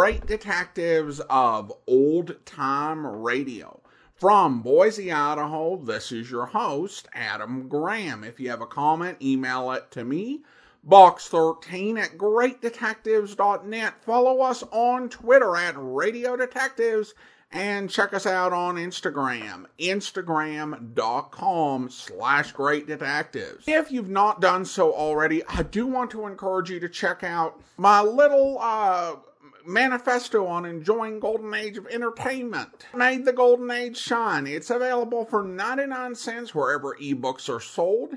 Great detectives of old time radio. From Boise, Idaho, this is your host, Adam Graham. If you have a comment, email it to me, box13 at greatdetectives.net. Follow us on Twitter at Radio Detectives and check us out on Instagram, instagram.com slash great detectives. If you've not done so already, I do want to encourage you to check out my little uh, manifesto on enjoying golden age of entertainment. Made the golden age shine. It's available for 99 cents wherever ebooks are sold.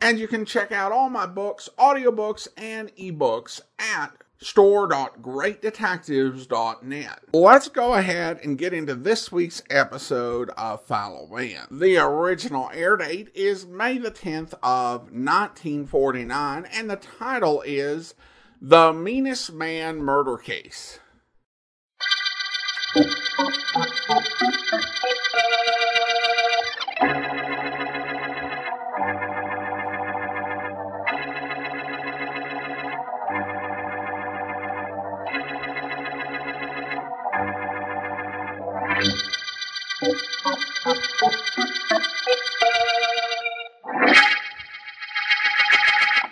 And you can check out all my books, audiobooks, and ebooks at store.greatdetectives.net. Let's go ahead and get into this week's episode of Philo Vance. The original air date is May the 10th of 1949 and the title is The Meanest Man Murder Case.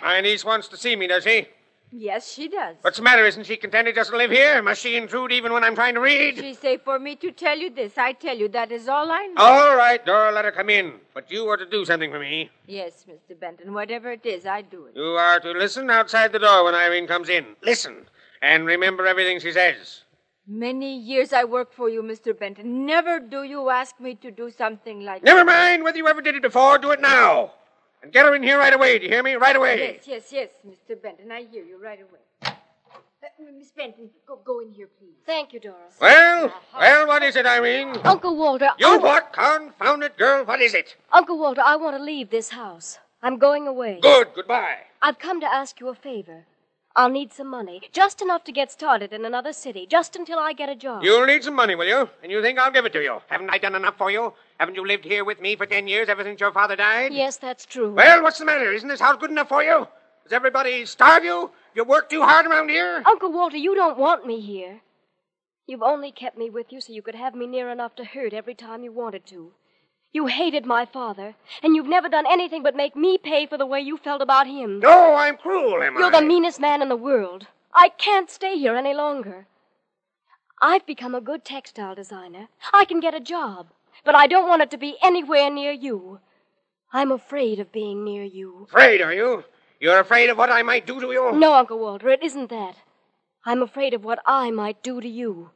My niece wants to see me, does she? Yes, she does. What's the matter? Isn't she content he doesn't live here? Must she intrude even when I'm trying to read? She say for me to tell you this. I tell you that is all I know. All right, Dora, let her come in. But you are to do something for me. Yes, Mr. Benton. Whatever it is, I do it. You are to listen outside the door when Irene comes in. Listen. And remember everything she says. Many years I work for you, Mr. Benton. Never do you ask me to do something like that Never mind whether you ever did it before. Do it now. And get her in here right away. Do you hear me? Right away. Yes, yes, yes, Mr. Benton. I hear you right away. Uh, Miss Benton, go, go in here, please. Thank you, Doris. Well, well, what is it, Irene? Uncle Walter. You Uncle, what? Confound it, girl. What is it? Uncle Walter, I want to leave this house. I'm going away. Good. Goodbye. I've come to ask you a favor. I'll need some money, just enough to get started in another city, just until I get a job. You'll need some money, will you? And you think I'll give it to you? Haven't I done enough for you? Haven't you lived here with me for ten years ever since your father died? Yes, that's true. Well, what's the matter? Isn't this house good enough for you? Does everybody starve you? You work too hard around here? Uncle Walter, you don't want me here. You've only kept me with you so you could have me near enough to hurt every time you wanted to. You hated my father, and you've never done anything but make me pay for the way you felt about him. No, I'm cruel, am You're I? the meanest man in the world. I can't stay here any longer. I've become a good textile designer. I can get a job, but I don't want it to be anywhere near you. I'm afraid of being near you. Afraid, are you? You're afraid of what I might do to you? No, Uncle Walter, it isn't that. I'm afraid of what I might do to you.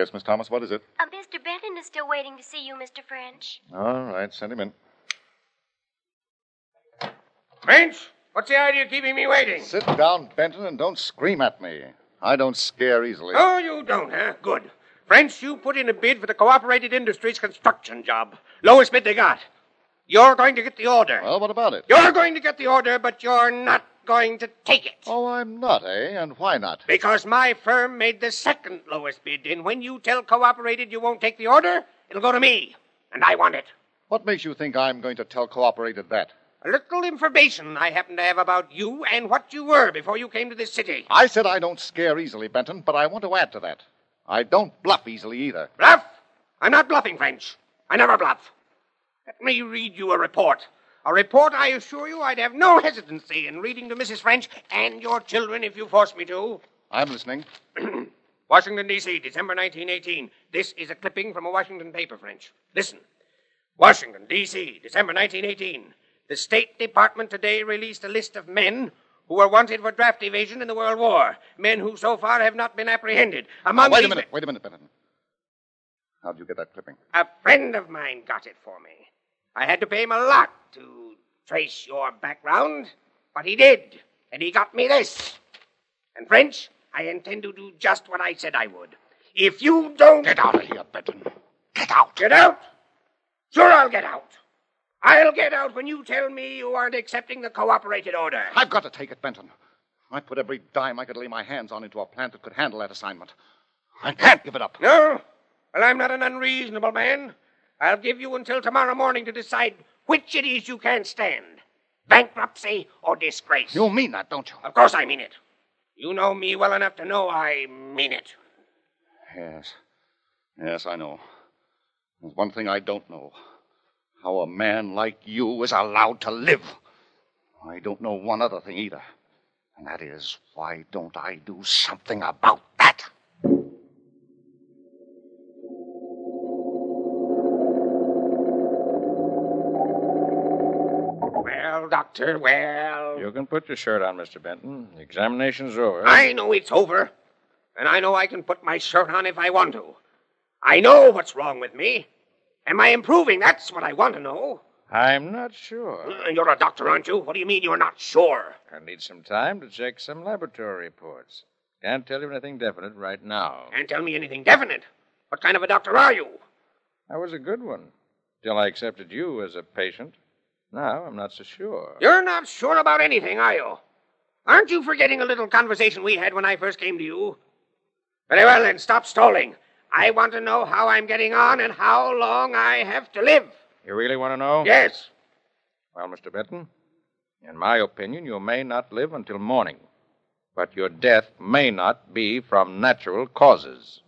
Yes, Miss Thomas, what is it? Uh, Mr. Benton is still waiting to see you, Mr. French. All right, send him in. French, what's the idea of keeping me waiting? Sit down, Benton, and don't scream at me. I don't scare easily. Oh, you don't, huh? Good. French, you put in a bid for the Cooperated Industries construction job. Lowest bid they got. You're going to get the order. Well, what about it? You're going to get the order, but you're not going to take it. Oh, I'm not, eh? And why not? Because my firm made the second lowest bid, and when you tell Cooperated you won't take the order, it'll go to me. And I want it. What makes you think I'm going to tell Cooperated that? A little information I happen to have about you and what you were before you came to this city. I said I don't scare easily, Benton, but I want to add to that. I don't bluff easily either. Bluff? I'm not bluffing, French. I never bluff. Let me read you a report. A report I assure you I'd have no hesitancy in reading to Mrs. French and your children if you force me to. I'm listening. Washington, D.C., December 1918. This is a clipping from a Washington paper, French. Listen. Washington, D.C., December 1918. The State Department today released a list of men who were wanted for draft evasion in the World War. Men who so far have not been apprehended. Among Now, wait a minute, wait a minute, Benton. How'd you get that clipping? A friend of mine got it for me. I had to pay him a lot to trace your background, but he did, and he got me this. And French, I intend to do just what I said I would. If you don't Get out of here, Benton. Get out. get out, sure I'll get out. I'll get out when you tell me you aren't accepting the cooperated order. I've got to take it, Benton. I put every dime I could lay my hands on into a plant that could handle that assignment. I can't give it up. No? Well, I'm not an unreasonable man. I'll give you until tomorrow morning to decide which it is you can't stand bankruptcy or disgrace. You mean that, don't you? Of course I mean it. You know me well enough to know I mean it. Yes. Yes, I know. There's one thing I don't know how a man like you is allowed to live. I don't know one other thing either. And that is, why don't I do something about that? Doctor, well. You can put your shirt on, Mr. Benton. The examination's over. I know it's over. And I know I can put my shirt on if I want to. I know what's wrong with me. Am I improving? That's what I want to know. I'm not sure. Uh, You're a doctor, aren't you? What do you mean you're not sure? I need some time to check some laboratory reports. Can't tell you anything definite right now. Can't tell me anything definite. What kind of a doctor are you? I was a good one till I accepted you as a patient. Now I'm not so sure. You're not sure about anything, are you? Aren't you forgetting a little conversation we had when I first came to you? Very well, then, stop stalling. I want to know how I'm getting on and how long I have to live. You really want to know? Yes. Well, Mr. Benton, in my opinion, you may not live until morning. But your death may not be from natural causes.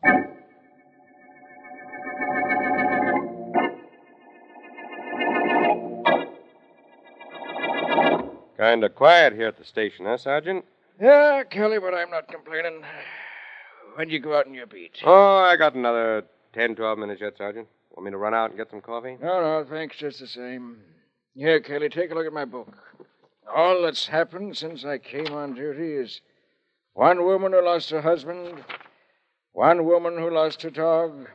Kind of quiet here at the station, huh, Sergeant? Yeah, Kelly, but I'm not complaining. When'd you go out on your beat? Oh, I got another ten, twelve minutes yet, Sergeant. Want me to run out and get some coffee? No, no, thanks, just the same. Here, Kelly, take a look at my book. All that's happened since I came on duty is one woman who lost her husband, one woman who lost her dog,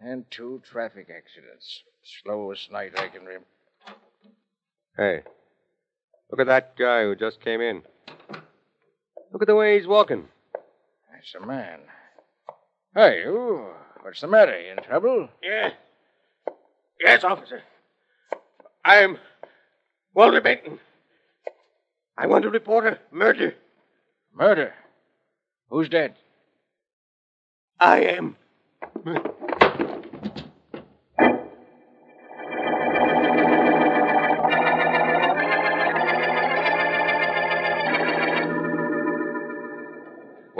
and two traffic accidents. Slowest night I can remember. Hey, look at that guy who just came in. Look at the way he's walking. That's a man. Hey, you. What's the matter? You in trouble? Yeah. Yes, officer. I'm Walter Benton. I want to report a murder. Murder. Who's dead? I am.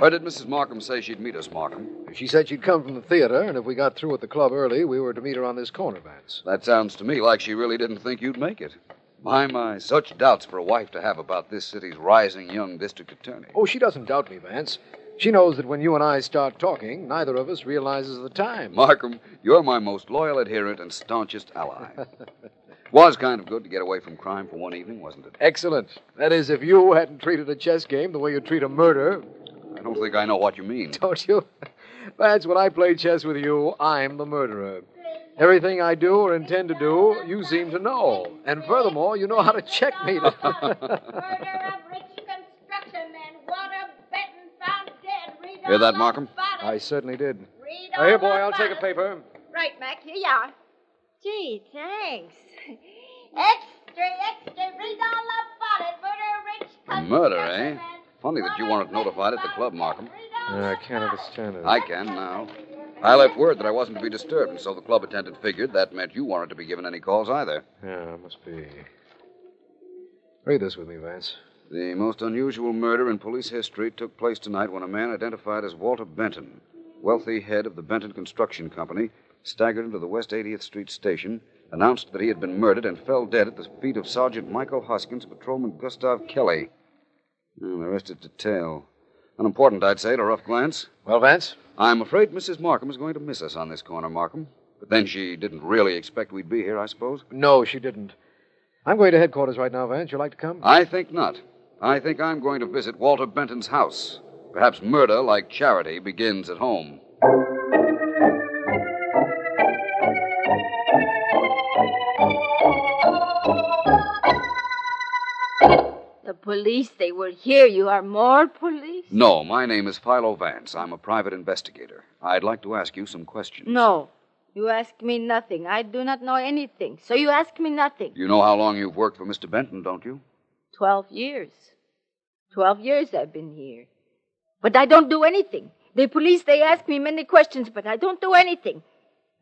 Why did Mrs. Markham say she'd meet us, Markham? She said she'd come from the theater, and if we got through at the club early, we were to meet her on this corner, Vance. That sounds to me like she really didn't think you'd make it. My, my, such doubts for a wife to have about this city's rising young district attorney. Oh, she doesn't doubt me, Vance. She knows that when you and I start talking, neither of us realizes the time. Markham, you're my most loyal adherent and staunchest ally. Was kind of good to get away from crime for one evening, wasn't it? Excellent. That is, if you hadn't treated a chess game the way you treat a murder, I don't think I know what you mean. don't you? That's when I play chess with you, I'm the murderer. Everything I do or intend to do, you seem to know. And furthermore, you know how to checkmate it. Murder of rich construction man. Walter Benton found dead. Read Hear that, Markham? I certainly did. Read Now, here, boy, I'll take a paper. Right, Mac. Here you are. Gee, thanks. Extra, extra. Read all about it. Murder rich construction Murder, eh? Funny that you weren't notified at the club, Markham. Read I can't understand it. I can now. I left word that I wasn't to be disturbed, and so the club attendant figured that meant you weren't to be given any calls either. Yeah, must be. Read this with me, Vance. The most unusual murder in police history took place tonight when a man identified as Walter Benton, wealthy head of the Benton Construction Company, staggered into the West 80th Street station, announced that he had been murdered, and fell dead at the feet of Sergeant Michael Hoskins, Patrolman Gustav Kelly. Well, the rest is detail. Unimportant, I'd say, at a rough glance. Well, Vance? I'm afraid Mrs. Markham is going to miss us on this corner, Markham. But then she didn't really expect we'd be here, I suppose. No, she didn't. I'm going to headquarters right now, Vance. You'd like to come? I think not. I think I'm going to visit Walter Benton's house. Perhaps murder, like charity, begins at home. The police, they will hear you. Are more police? No, my name is Philo Vance. I'm a private investigator. I'd like to ask you some questions. No. You ask me nothing. I do not know anything. So you ask me nothing. You know how long you've worked for Mr. Benton, don't you? Twelve years. Twelve years I've been here. But I don't do anything. The police, they ask me many questions, but I don't do anything.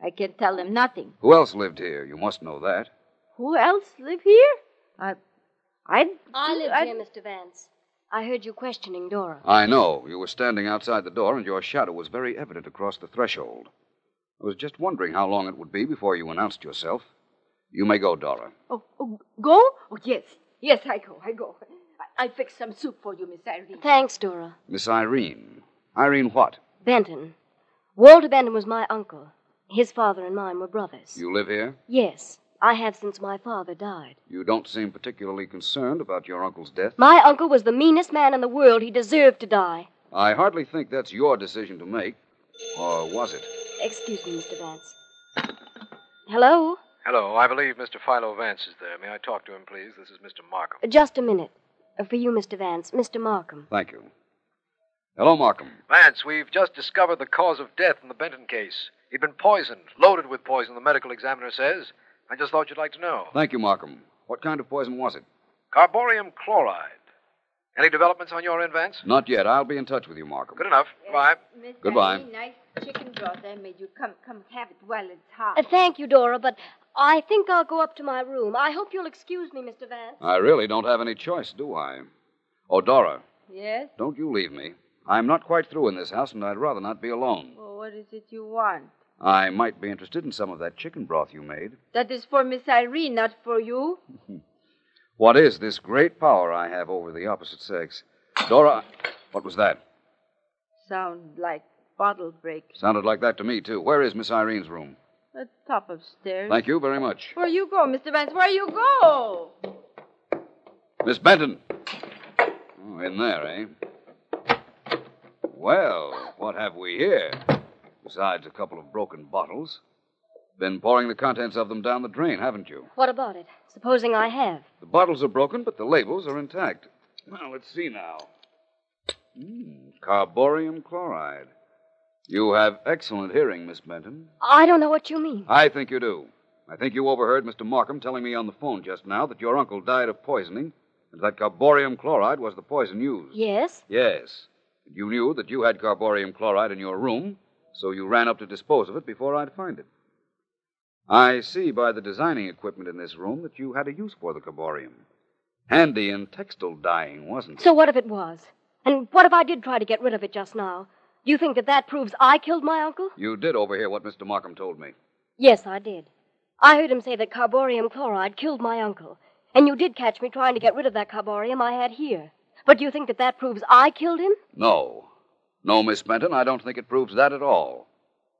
I can tell them nothing. Who else lived here? You must know that. Who else live here? I, I, I live I- here, Mr. Vance. I heard you questioning Dora. I know. You were standing outside the door, and your shadow was very evident across the threshold. I was just wondering how long it would be before you announced yourself. You may go, Dora. Oh, oh, go? Oh, yes. Yes, I go. I go. I, I fix some soup for you, Miss Irene. Thanks, Dora. Miss Irene. Irene what? Benton. Walter Benton was my uncle. His father and mine were brothers. You live here? Yes, I have since my father died. You don't seem particularly concerned about your uncle's death. My uncle was the meanest man in the world. He deserved to die. I hardly think that's your decision to make. Or was it? Excuse me, Mr. Vance. Hello? Hello, I believe Mr. Philo Vance is there. May I talk to him, please? This is Mr. Markham. Just a minute. Uh, For you, Mr. Vance. Mr. Markham. Thank you. Hello, Markham. Vance, we've just discovered the cause of death in the Benton case. He'd been poisoned, loaded with poison, the medical examiner says. I just thought you'd like to know. Thank you, Markham. What kind of poison was it? Carborium chloride. Any developments on your end, Vance? Not yet. I'll be in touch with you, Markham. Good enough. Bye. Miss Goodbye. Irene, nice chicken broth I made you. Come, come have it while it's hot. Uh, thank you, Dora, but I think I'll go up to my room. I hope you'll excuse me, Mr. Vance. I really don't have any choice, do I? Oh, Dora, Yes? don't you leave me. I'm not quite through in this house, and I'd rather not be alone. Well, what is it you want? I might be interested in some of that chicken broth you made. That is for Miss Irene, not for you. What is this great power I have over the opposite sex? Dora, what was that? Sound like bottle break. Sounded like that to me, too. Where is Miss Irene's room? At top of stairs. Thank you very much. Where you go, Mr. Vance? Where you go? Miss Benton. Oh, in there, eh? Well, what have we here? Besides a couple of broken bottles. Been pouring the contents of them down the drain, haven't you? What about it? Supposing I have. The bottles are broken, but the labels are intact. Well, let's see now. Hmm, carborium chloride. You have excellent hearing, Miss Benton. I don't know what you mean. I think you do. I think you overheard Mr. Markham telling me on the phone just now that your uncle died of poisoning and that carborium chloride was the poison used. Yes? Yes. You knew that you had carborium chloride in your room, so you ran up to dispose of it before I'd find it. I see by the designing equipment in this room that you had a use for the carborium. Handy in textile dyeing, wasn't it? So what if it was? And what if I did try to get rid of it just now? Do you think that that proves I killed my uncle? You did overhear what Mr. Markham told me. Yes, I did. I heard him say that carborium chloride killed my uncle. And you did catch me trying to get rid of that carborium I had here. But do you think that that proves I killed him? No. No, Miss Benton, I don't think it proves that at all.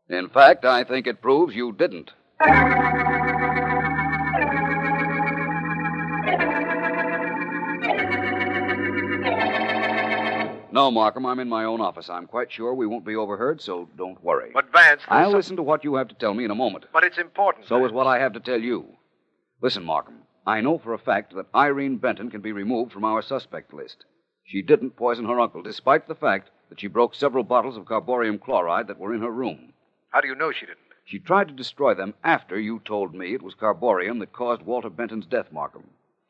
In fact, I think it proves you didn't. No, Markham, I'm in my own office. I'm quite sure we won't be overheard, so don't worry. But, Vance, I'll some- listen to what you have to tell me in a moment. But it's important. So is what I have to tell you. Listen, Markham. I know for a fact that Irene Benton can be removed from our suspect list. She didn't poison her uncle, despite the fact that she broke several bottles of carborium chloride that were in her room. How do you know she didn't? She tried to destroy them after you told me it was carborium that caused Walter Benton's death, Markham.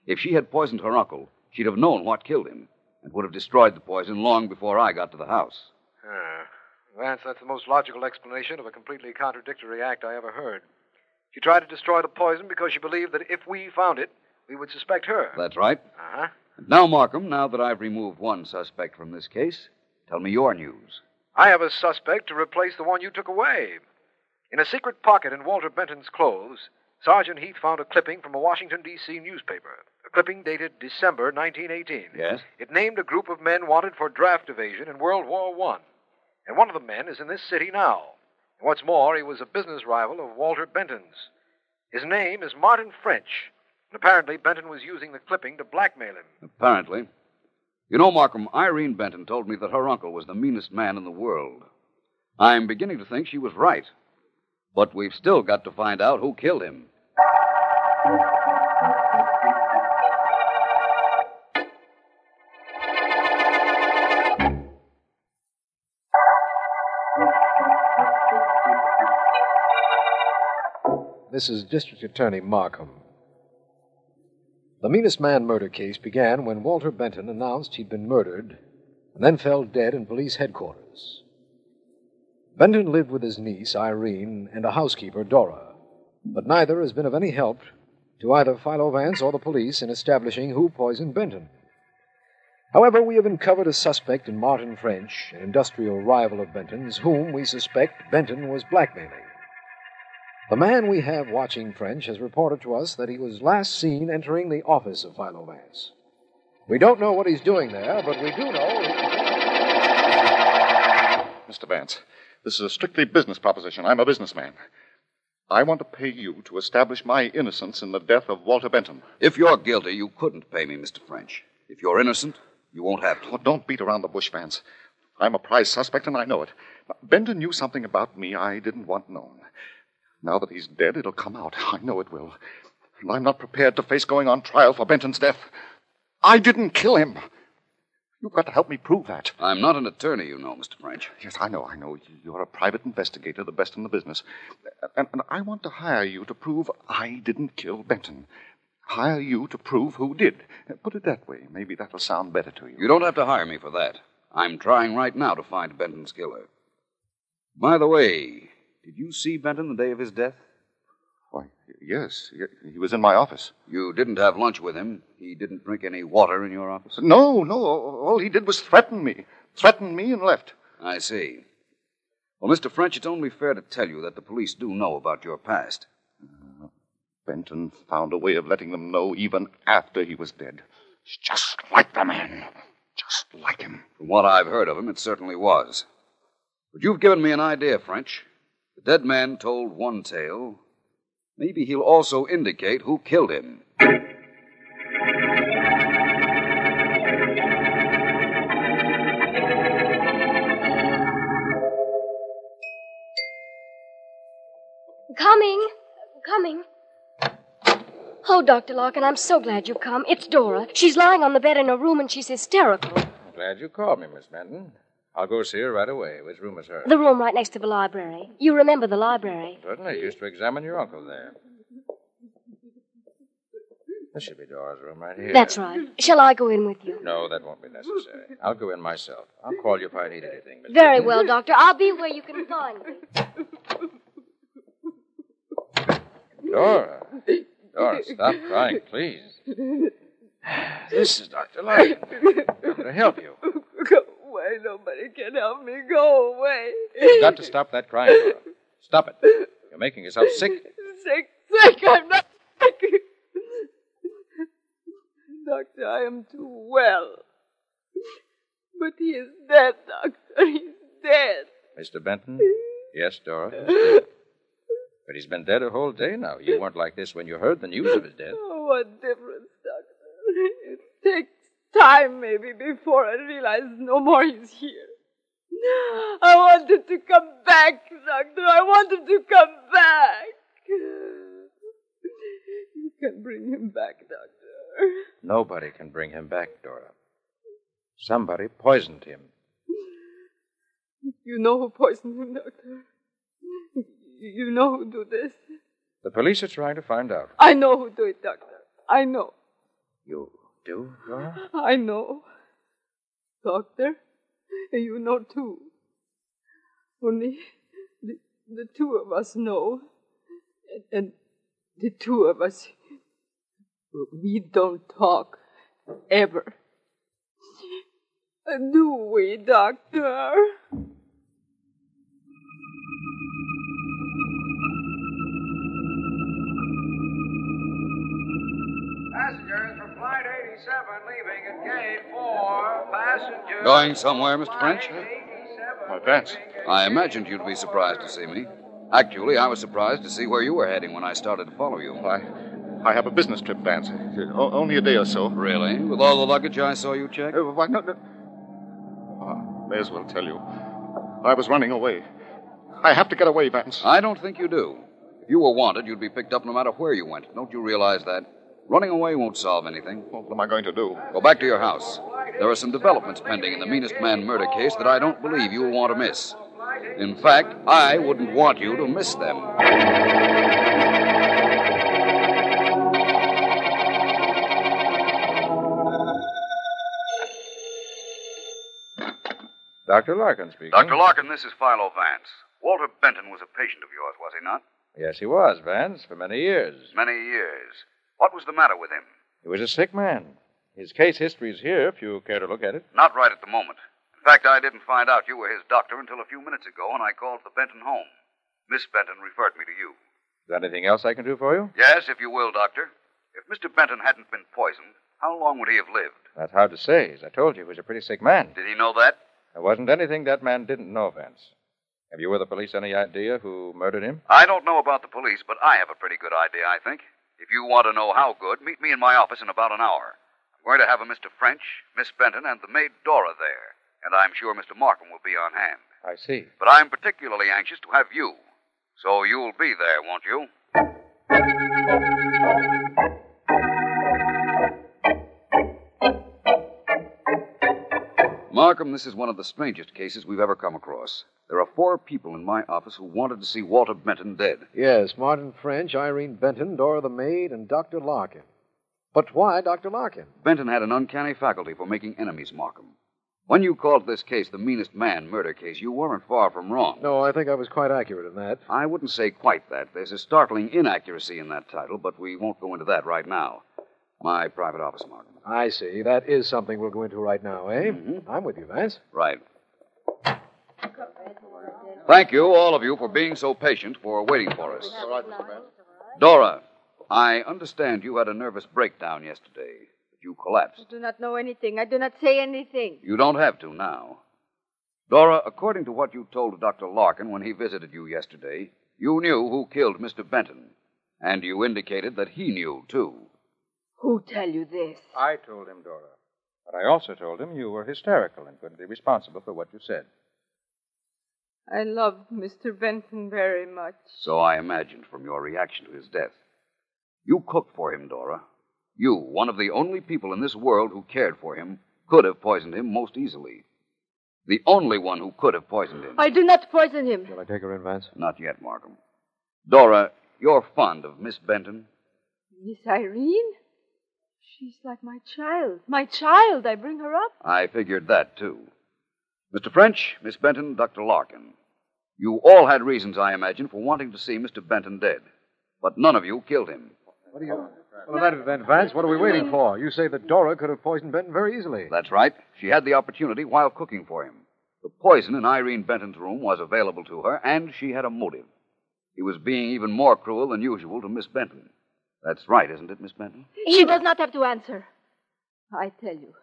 If she had poisoned her uncle, she'd have known what killed him and would have destroyed the poison long before I got to the house. Ah, Vance, that's the most logical explanation of a completely contradictory act I ever heard. She tried to destroy the poison because she believed that if we found it, we would suspect her. That's right. Uh huh. Now, Markham, now that I've removed one suspect from this case, tell me your news. I have a suspect to replace the one you took away. In a secret pocket in Walter Benton's clothes, Sergeant Heath found a clipping from a Washington, D.C. newspaper. A clipping dated December 1918. Yes? It named a group of men wanted for draft evasion in World War One, And one of the men is in this city now. And what's more, he was a business rival of Walter Benton's. His name is Martin French. And apparently, Benton was using the clipping to blackmail him. Apparently. You know, Markham, Irene Benton told me that her uncle was the meanest man in the world. I'm beginning to think she was right. But we've still got to find out who killed him. This is District Attorney Markham. The meanest man murder case began when Walter Benton announced he'd been murdered and then fell dead in police headquarters. Benton lived with his niece, Irene, and a housekeeper, Dora, but neither has been of any help to either Philo Vance or the police in establishing who poisoned Benton. However, we have uncovered a suspect in Martin French, an industrial rival of Benton's, whom we suspect Benton was blackmailing. The man we have watching French has reported to us that he was last seen entering the office of Philo Vance. We don't know what he's doing there, but we do know. Mr. Vance, this is a strictly business proposition. I'm a businessman. I want to pay you to establish my innocence in the death of Walter Benton. If you're guilty, you couldn't pay me, Mr. French. If you're innocent, you won't have to. Oh, don't beat around the bush, Vance. I'm a prize suspect, and I know it. Benton knew something about me I didn't want known. Now that he's dead, it'll come out. I know it will. And I'm not prepared to face going on trial for Benton's death. I didn't kill him. You've got to help me prove that. I'm not an attorney, you know, Mr. French. Yes, I know, I know. You're a private investigator, the best in the business. And, and I want to hire you to prove I didn't kill Benton. Hire you to prove who did. Put it that way. Maybe that'll sound better to you. You don't have to hire me for that. I'm trying right now to find Benton's killer. By the way, did you see Benton the day of his death? Why, yes. He was in my office. You didn't have lunch with him. He didn't drink any water in your office? No, no. All he did was threaten me. Threatened me and left. I see. Well, Mr. French, it's only fair to tell you that the police do know about your past. Uh, Benton found a way of letting them know even after he was dead. It's just like the man. Just like him. From what I've heard of him, it certainly was. But you've given me an idea, French. The dead man told one tale. Maybe he'll also indicate who killed him. Coming. Coming. Oh, Dr. Larkin, I'm so glad you've come. It's Dora. She's lying on the bed in her room and she's hysterical. I'm glad you called me, Miss Benton. I'll go see her right away. Which room is hers? The room right next to the library. You remember the library? Certainly. I used to examine your uncle there. This should be Dora's room right here. That's right. Shall I go in with you? No, that won't be necessary. I'll go in myself. I'll call you if I need anything. Miss Very well, Doctor. I'll be where you can find me. Dora. Dora, stop crying, please. This is Dr. Larkin. I'm going to help you. Nobody can help me. Go away. You've got to stop that crying, Dora. Stop it. You're making yourself sick. Sick, sick. I'm not sick. Doctor, I am too well. But he is dead, Doctor. He's dead. Mr. Benton? Yes, Dora. he's. But he's been dead a whole day now. You weren't like this when you heard the news of his death. Oh, what difference, Doctor? It takes time, maybe, before I realize no more he's here. I wanted to come back, Doctor. I wanted to come back. You can bring him back, Doctor. Nobody can bring him back, Dora. Somebody poisoned him. You know who poisoned him, Doctor. You know who do this. The police are trying to find out. I know who do it, Doctor. I know. You do, Dora? I know. Doctor, you know too. Only the, the two of us know. And, and the two of us, we don't talk ever. Do we, Doctor? Going somewhere, Mr. French? Why, Vance. I imagined you'd be surprised to see me. Actually, I was surprised to see where you were heading when I started to follow you. I, I have a business trip, Vance. O- only a day or so. Really? With all the luggage I saw you check? Uh, why, no, no. Oh, may as well tell you. I was running away. I have to get away, Vance. I don't think you do. If you were wanted, you'd be picked up no matter where you went. Don't you realize that? Running away won't solve anything. What am I going to do? Go back to your house. There are some developments pending in the meanest man murder case that I don't believe you'll want to miss. In fact, I wouldn't want you to miss them. Dr. Larkin speaking. Dr. Larkin, this is Philo Vance. Walter Benton was a patient of yours, was he not? Yes, he was, Vance, for many years. Many years. What was the matter with him? He was a sick man. His case history is here if you care to look at it. Not right at the moment. In fact, I didn't find out you were his doctor until a few minutes ago, and I called the Benton home. Miss Benton referred me to you. Is there anything else I can do for you? Yes, if you will, Doctor. If Mr. Benton hadn't been poisoned, how long would he have lived? That's hard to say. As I told you, he was a pretty sick man. Did he know that? There wasn't anything that man didn't know, Vance. Have you or the police any idea who murdered him? I don't know about the police, but I have a pretty good idea, I think. If you want to know how good, meet me in my office in about an hour. I'm going to have a Mr. French, Miss Benton, and the maid Dora there, and I'm sure Mr. Markham will be on hand. I see. But I'm particularly anxious to have you. So you'll be there, won't you? Markham, this is one of the strangest cases we've ever come across. There are four people in my office who wanted to see Walter Benton dead. Yes, Martin French, Irene Benton, Dora the maid, and Dr. Larkin. But why Dr. Larkin? Benton had an uncanny faculty for making enemies, Markham. When you called this case the meanest man murder case, you weren't far from wrong. No, I think I was quite accurate in that. I wouldn't say quite that. There's a startling inaccuracy in that title, but we won't go into that right now. My private office, Markham. I see. That is something we'll go into right now, eh? Mm-hmm. I'm with you, Vance. Right. Thank you, all of you, for being so patient, for waiting for us. All right, Mr. Vance. Dora, I understand you had a nervous breakdown yesterday. That you collapsed. I do not know anything. I do not say anything. You don't have to now. Dora, according to what you told Dr. Larkin when he visited you yesterday, you knew who killed Mr. Benton. And you indicated that he knew, too. Who tell you this? I told him, Dora. But I also told him you were hysterical and couldn't be responsible for what you said. I loved Mr. Benton very much. So I imagined from your reaction to his death. You cooked for him, Dora. You, one of the only people in this world who cared for him, could have poisoned him most easily. The only one who could have poisoned him. I do not poison him. Shall I take her in, Vance? Not yet, Markham. Dora, you're fond of Miss Benton. Miss Irene? She's like my child. My child. I bring her up. I figured that, too. Mr. French, Miss Benton, Dr. Larkin. You all had reasons, I imagine, for wanting to see Mr. Benton dead. But none of you killed him. What do you. Well, that, then, Vance, what are we mm. waiting for? You say that Dora could have poisoned Benton very easily. That's right. She had the opportunity while cooking for him. The poison in Irene Benton's room was available to her, and she had a motive. He was being even more cruel than usual to Miss Benton. That's right, isn't it, Miss Benton? She does not have to answer. I tell you.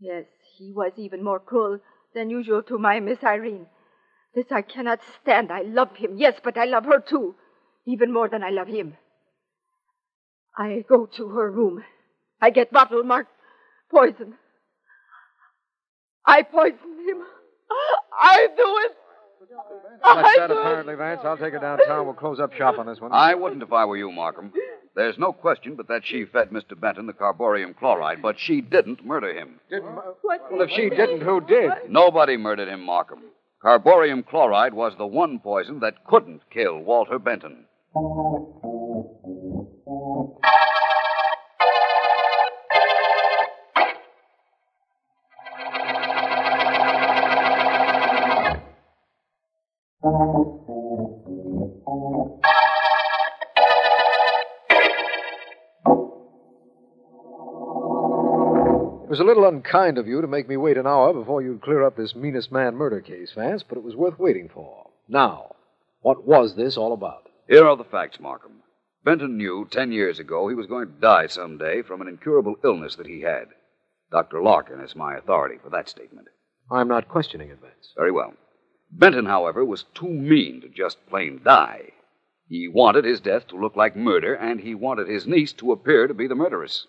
Yes, he was even more cruel than usual to my Miss Irene. This I cannot stand. I love him, yes, but I love her too, even more than I love him. I go to her room. I get bottle marked poison. I poison him. I do it. That's I that, apparently, Vance. I'll take her downtown. We'll close up shop on this one. I wouldn't if I were you, Markham. There's no question but that she fed Mr. Benton the carborium chloride, but she didn't murder him. Didn't. What? Well, if she didn't, who did? Nobody murdered him, Markham. Carborium chloride was the one poison that couldn't kill Walter Benton. Was a little unkind of you to make me wait an hour before you'd clear up this meanest man murder case, Vance, but it was worth waiting for. Now, what was this all about? Here are the facts, Markham. Benton knew ten years ago he was going to die someday from an incurable illness that he had. Dr. Larkin is my authority for that statement. I'm not questioning it, Vance. Very well. Benton, however, was too mean to just plain die. He wanted his death to look like murder, and he wanted his niece to appear to be the murderess.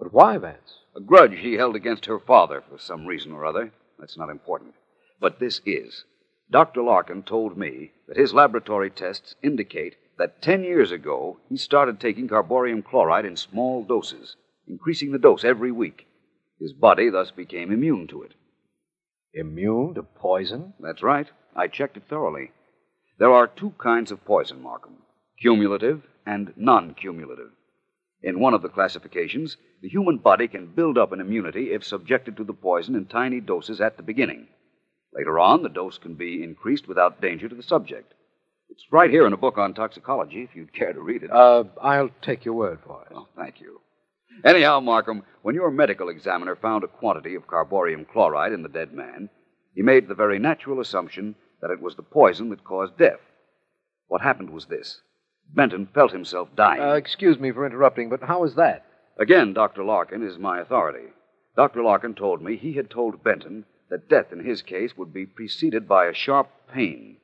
But why, Vance? A grudge he held against her father for some reason or other. That's not important. But this is. Dr. Larkin told me that his laboratory tests indicate that ten years ago he started taking carborium chloride in small doses, increasing the dose every week. His body thus became immune to it. Immune to poison? That's right. I checked it thoroughly. There are two kinds of poison, Markham cumulative and non cumulative. In one of the classifications, the human body can build up an immunity if subjected to the poison in tiny doses at the beginning. Later on, the dose can be increased without danger to the subject. It's right here in a book on toxicology, if you'd care to read it. Uh, I'll take your word for it. Oh, thank you. Anyhow, Markham, when your medical examiner found a quantity of carborium chloride in the dead man, he made the very natural assumption that it was the poison that caused death. What happened was this Benton felt himself dying. Uh, excuse me for interrupting, but how is that? Again, Dr. Larkin is my authority. Dr. Larkin told me he had told Benton that death in his case would be preceded by a sharp pain,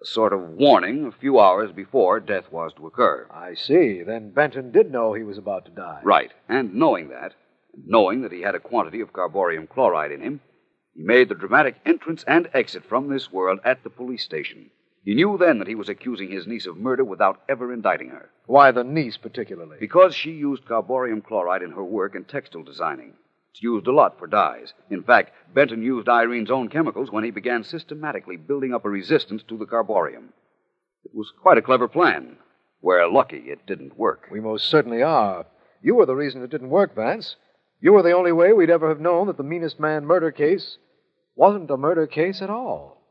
a sort of warning a few hours before death was to occur. I see. Then Benton did know he was about to die. Right. And knowing that, knowing that he had a quantity of carborium chloride in him, he made the dramatic entrance and exit from this world at the police station. He knew then that he was accusing his niece of murder without ever indicting her. Why the niece particularly? Because she used carborium chloride in her work in textile designing. It's used a lot for dyes. In fact, Benton used Irene's own chemicals when he began systematically building up a resistance to the carborium. It was quite a clever plan. We're lucky it didn't work. We most certainly are. You were the reason it didn't work, Vance. You were the only way we'd ever have known that the meanest man murder case wasn't a murder case at all.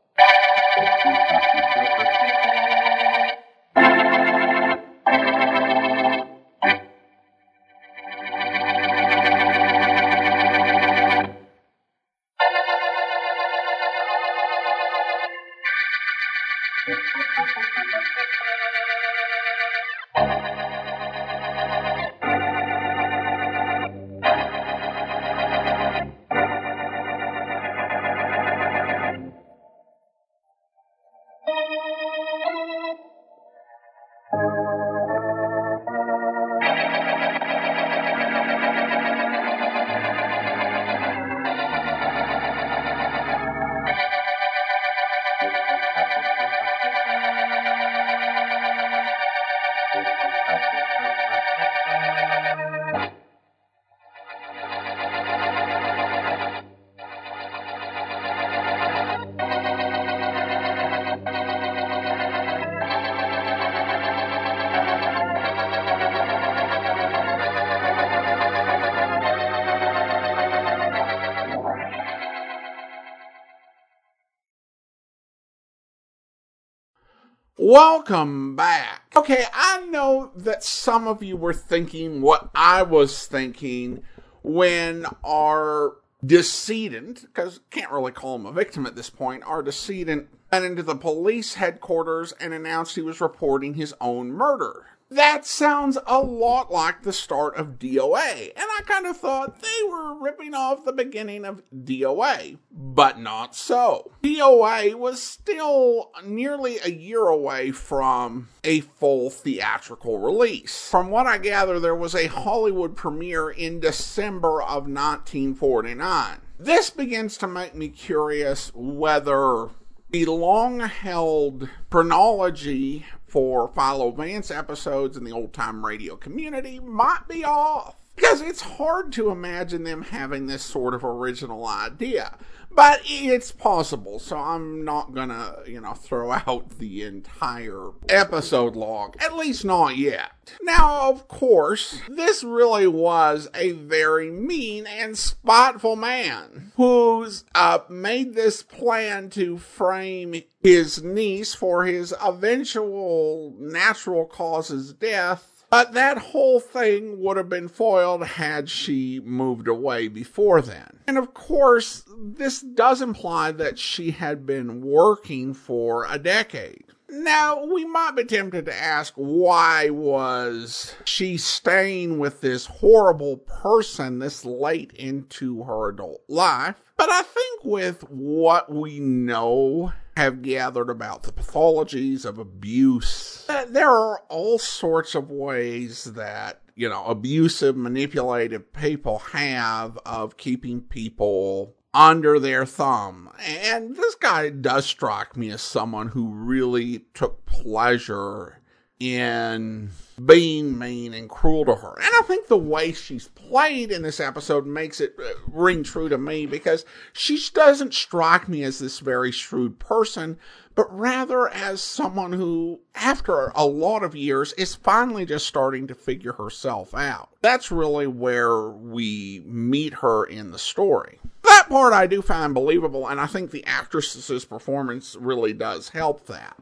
Welcome back. Okay, I know that some of you were thinking what I was thinking when our decedent, because can't really call him a victim at this point, our decedent went into the police headquarters and announced he was reporting his own murder. That sounds a lot like the start of DOA, and I kind of thought they were ripping off the beginning of DOA, but not so. DOA was still nearly a year away from a full theatrical release. From what I gather, there was a Hollywood premiere in December of 1949. This begins to make me curious whether the long held chronology for Philo Vance episodes in the old time radio community might be off. Because it's hard to imagine them having this sort of original idea. But it's possible, so I'm not gonna, you know, throw out the entire episode log. At least not yet. Now, of course, this really was a very mean and spiteful man who's uh, made this plan to frame his niece for his eventual natural causes death but that whole thing would have been foiled had she moved away before then. And of course, this does imply that she had been working for a decade. Now, we might be tempted to ask why was she staying with this horrible person this late into her adult life? But I think with what we know have gathered about the pathologies of abuse, uh, there are all sorts of ways that, you know, abusive, manipulative people have of keeping people under their thumb. And this guy does strike me as someone who really took pleasure in being mean and cruel to her. And I think the way she's played in this episode makes it uh, ring true to me because she doesn't strike me as this very shrewd person, but rather as someone who, after a lot of years, is finally just starting to figure herself out. That's really where we meet her in the story. That part I do find believable, and I think the actress's performance really does help that.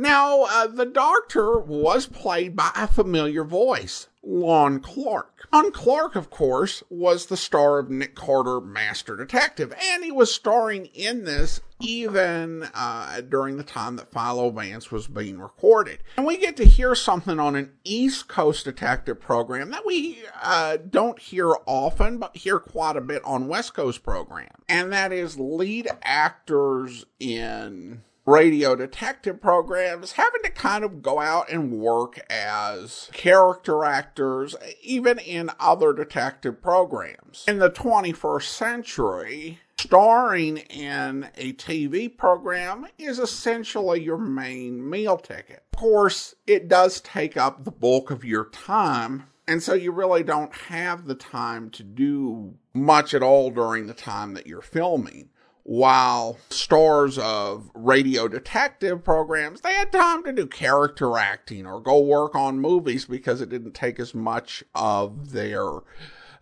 Now, uh, the doctor was played by a familiar voice, Lon Clark. Lon Clark, of course, was the star of Nick Carter, Master Detective, and he was starring in this even uh, during the time that Philo Vance was being recorded. And we get to hear something on an East Coast detective program that we uh, don't hear often, but hear quite a bit on West Coast program. And that is lead actors in radio detective programs having to kind of go out and work as character actors, even in other detective programs. In the 21st century, starring in a TV program is essentially your main meal ticket. Of course, it does take up the bulk of your time. And so you really don't have the time to do much at all during the time that you're filming while stars of radio detective programs, they had time to do character acting or go work on movies because it didn't take as much of their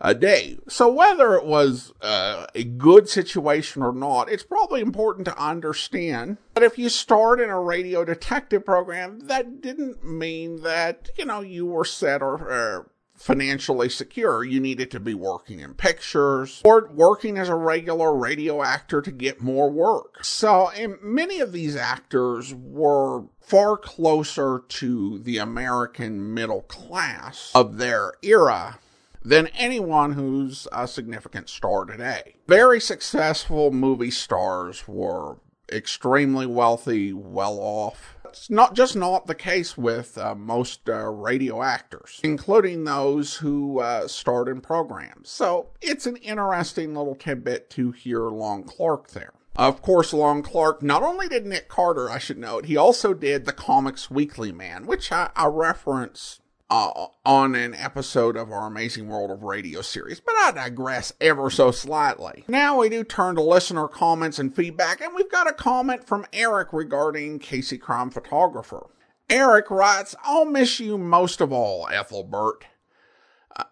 uh, day. So whether it was uh, a good situation or not, it's probably important to understand that if you starred in a radio detective program, that didn't mean that, you know, you were set or, or financially secure. You needed to be working in pictures or working as a regular radio actor to get more work. So, many of these actors were far closer to the American middle class of their era than anyone who's a significant star today. Very successful movie stars were extremely wealthy, well off that's not just not the case with uh, most uh, radio actors, including those who uh, starred in programs. So it's an interesting little tidbit to hear Lon Clark there. Of course, Lon Clark not only did Nick Carter, I should note, he also did the Comics Weekly Man, which I, I reference uh, on an episode of our Amazing World of Radio series, but I digress ever so slightly. Now we do turn to listener comments and feedback, and we've got a comment from Eric regarding Casey Crime Photographer. Eric writes, I'll miss you most of all, Ethelbert. Uh,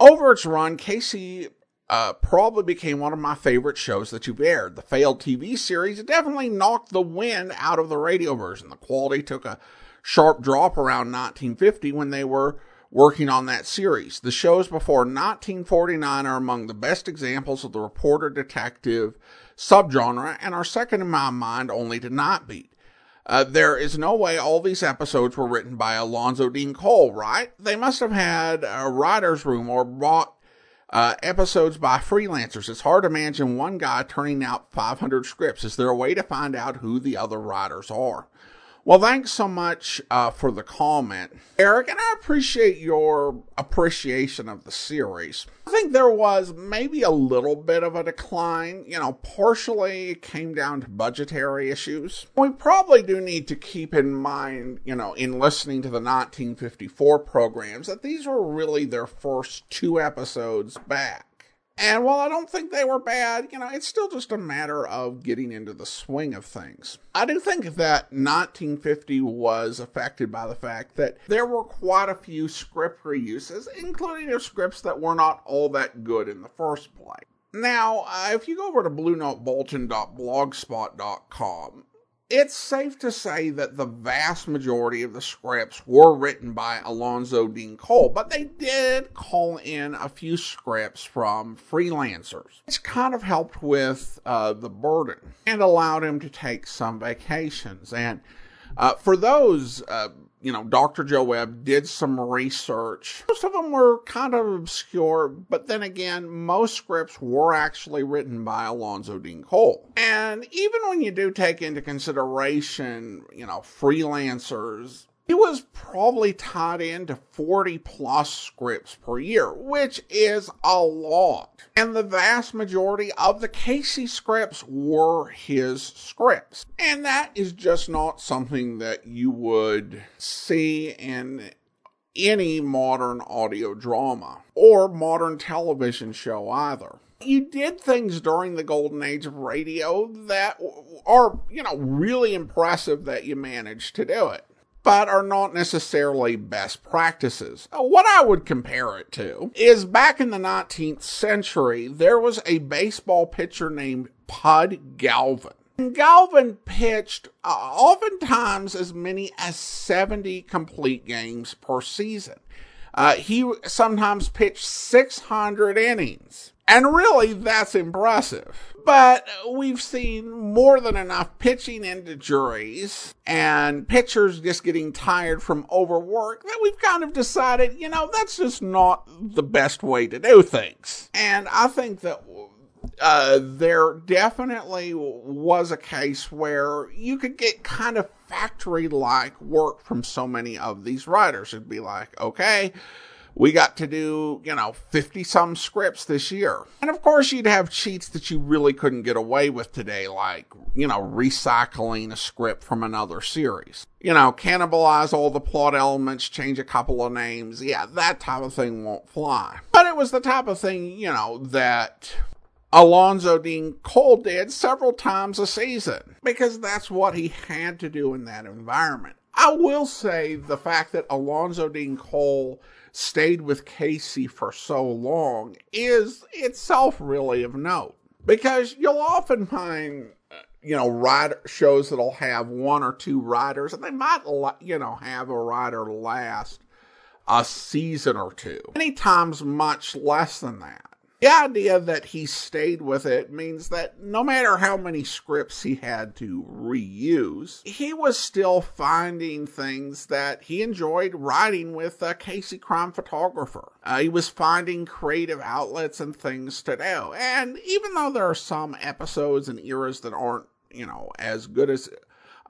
over its run, Casey uh, probably became one of my favorite shows that you've aired. The failed TV series definitely knocked the wind out of the radio version. The quality took a sharp drop around 1950 when they were working on that series. The shows before 1949 are among the best examples of the reporter detective subgenre and are second in my mind only to Night Beat. Uh, there is no way all these episodes were written by Alonzo Dean Cole, right? They must have had a writer's room or bought uh, episodes by freelancers. It's hard to imagine one guy turning out 500 scripts. Is there a way to find out who the other writers are? Well, thanks so much uh, for the comment, Eric, and I appreciate your appreciation of the series. I think there was maybe a little bit of a decline. You know, partially it came down to budgetary issues. We probably do need to keep in mind, you know, in listening to the 1954 programs, that these were really their first two episodes back. And while I don't think they were bad, you know, it's still just a matter of getting into the swing of things. I do think that 1950 was affected by the fact that there were quite a few script reuses, including of scripts that were not all that good in the first place. Now, uh, if you go over to bluenotebulletin.blogspot.com, it's safe to say that the vast majority of the scripts were written by Alonzo Dean Cole, but they did call in a few scripts from freelancers, which kind of helped with uh, the burden and allowed him to take some vacations. And uh, for those uh, you know, Dr. Joe Webb did some research. Most of them were kind of obscure, but then again, most scripts were actually written by Alonzo Dean Cole. And even when you do take into consideration, you know, freelancers, He was probably tied into 40 plus scripts per year, which is a lot. And the vast majority of the Casey scripts were his scripts. And that is just not something that you would see in any modern audio drama or modern television show either. You did things during the golden age of radio that are, you know, really impressive that you managed to do it but are not necessarily best practices. What I would compare it to is back in the 19th century, there was a baseball pitcher named Pud Galvin. Galvin pitched uh, oftentimes as many as 70 complete games per season. Uh, he sometimes pitched 600 innings. And really, that's impressive. But we've seen more than enough pitching injuries and pitchers just getting tired from overwork that we've kind of decided, you know, that's just not the best way to do things. And I think that uh, there definitely was a case where you could get kind of factory like work from so many of these writers. It'd be like, okay, we got to do, you know, 50 some scripts this year. And of course, you'd have cheats that you really couldn't get away with today, like, you know, recycling a script from another series. You know, cannibalize all the plot elements, change a couple of names. Yeah, that type of thing won't fly. But it was the type of thing, you know, that Alonzo Dean Cole did several times a season because that's what he had to do in that environment. I will say the fact that Alonzo Dean Cole stayed with Casey for so long is itself really of note because you'll often find you know writer shows that'll have one or two riders and they might you know have a rider last a season or two many times much less than that the idea that he stayed with it means that no matter how many scripts he had to reuse, he was still finding things that he enjoyed writing with a Casey Crime Photographer. Uh, he was finding creative outlets and things to do. And even though there are some episodes and eras that aren't, you know, as good as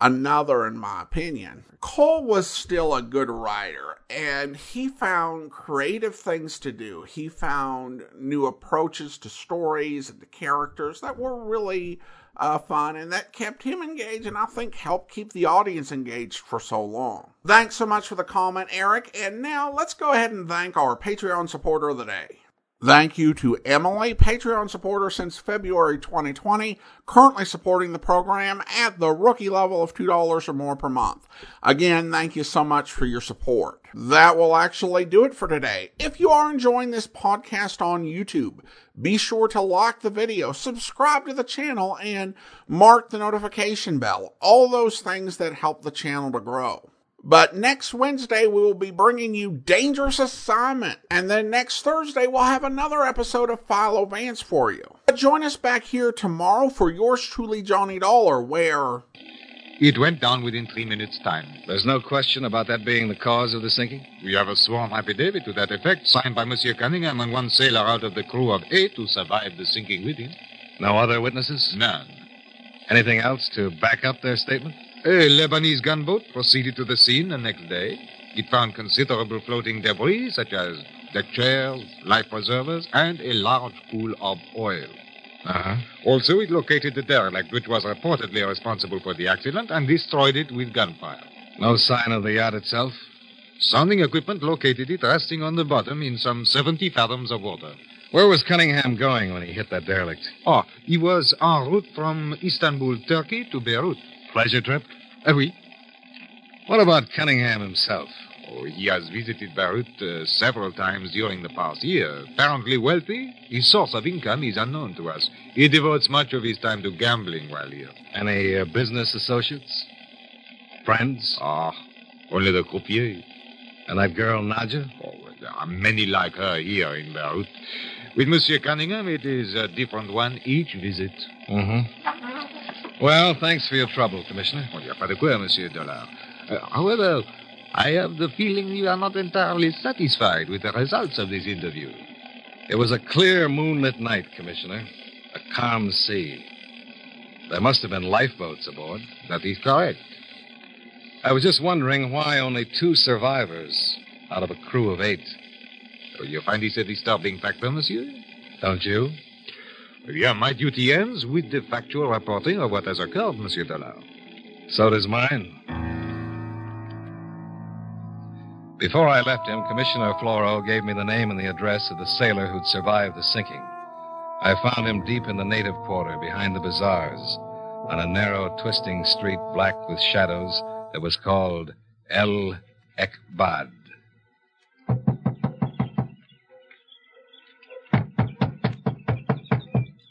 another, in my opinion. Cole was still a good writer, and he found creative things to do. He found new approaches to stories and to characters that were really uh, fun and that kept him engaged and I think helped keep the audience engaged for so long. Thanks so much for the comment, Eric. And now let's go ahead and thank our Patreon supporter of the day. Thank you to Emily, Patreon supporter since February 2020, currently supporting the program at the rookie level of $2 or more per month. Again, thank you so much for your support. That will actually do it for today. If you are enjoying this podcast on YouTube, be sure to like the video, subscribe to the channel, and mark the notification bell. All those things that help the channel to grow. But next Wednesday, we will be bringing you Dangerous Assignment. And then next Thursday, we'll have another episode of Philo Vance for you. But join us back here tomorrow for yours truly, Johnny Dollar, where. It went down within three minutes' time. There's no question about that being the cause of the sinking? We have a sworn affidavit to that effect, signed by Monsieur Cunningham and one sailor out of the crew of eight who survived the sinking with him. No other witnesses? None. Anything else to back up their statement? A Lebanese gunboat proceeded to the scene the next day. It found considerable floating debris, such as deck chairs, life preservers, and a large pool of oil. Uh-huh. Also, it located the derelict, which was reportedly responsible for the accident, and destroyed it with gunfire. No sign of the yacht itself? Sounding equipment located it resting on the bottom in some 70 fathoms of water. Where was Cunningham going when he hit that derelict? Oh, he was en route from Istanbul, Turkey to Beirut. Pleasure trip? Uh, oui. What about Cunningham himself? Oh, he has visited Beirut uh, several times during the past year. Apparently wealthy, his source of income is unknown to us. He devotes much of his time to gambling while here. Any uh, business associates? Friends? Ah, only the croupier. And that girl, Nadja? Oh, there are many like her here in Beirut. With Monsieur Cunningham, it is a different one each visit. Mm-hmm. Well, thanks for your trouble, Commissioner. Oh, pas de quoi, Monsieur Dollar. Uh, however, I have the feeling you are not entirely satisfied with the results of this interview. It was a clear moonlit night, Commissioner. A calm sea. There must have been lifeboats aboard. That is correct. I was just wondering why only two survivors out of a crew of eight. Oh, you find this a disturbing factor, monsieur? Don't you? Yeah, my duty ends with the factual reporting of what has occurred, Monsieur Dollar. So does mine. Before I left him, Commissioner Floro gave me the name and the address of the sailor who'd survived the sinking. I found him deep in the native quarter behind the bazaars on a narrow, twisting street black with shadows that was called El Ekbad.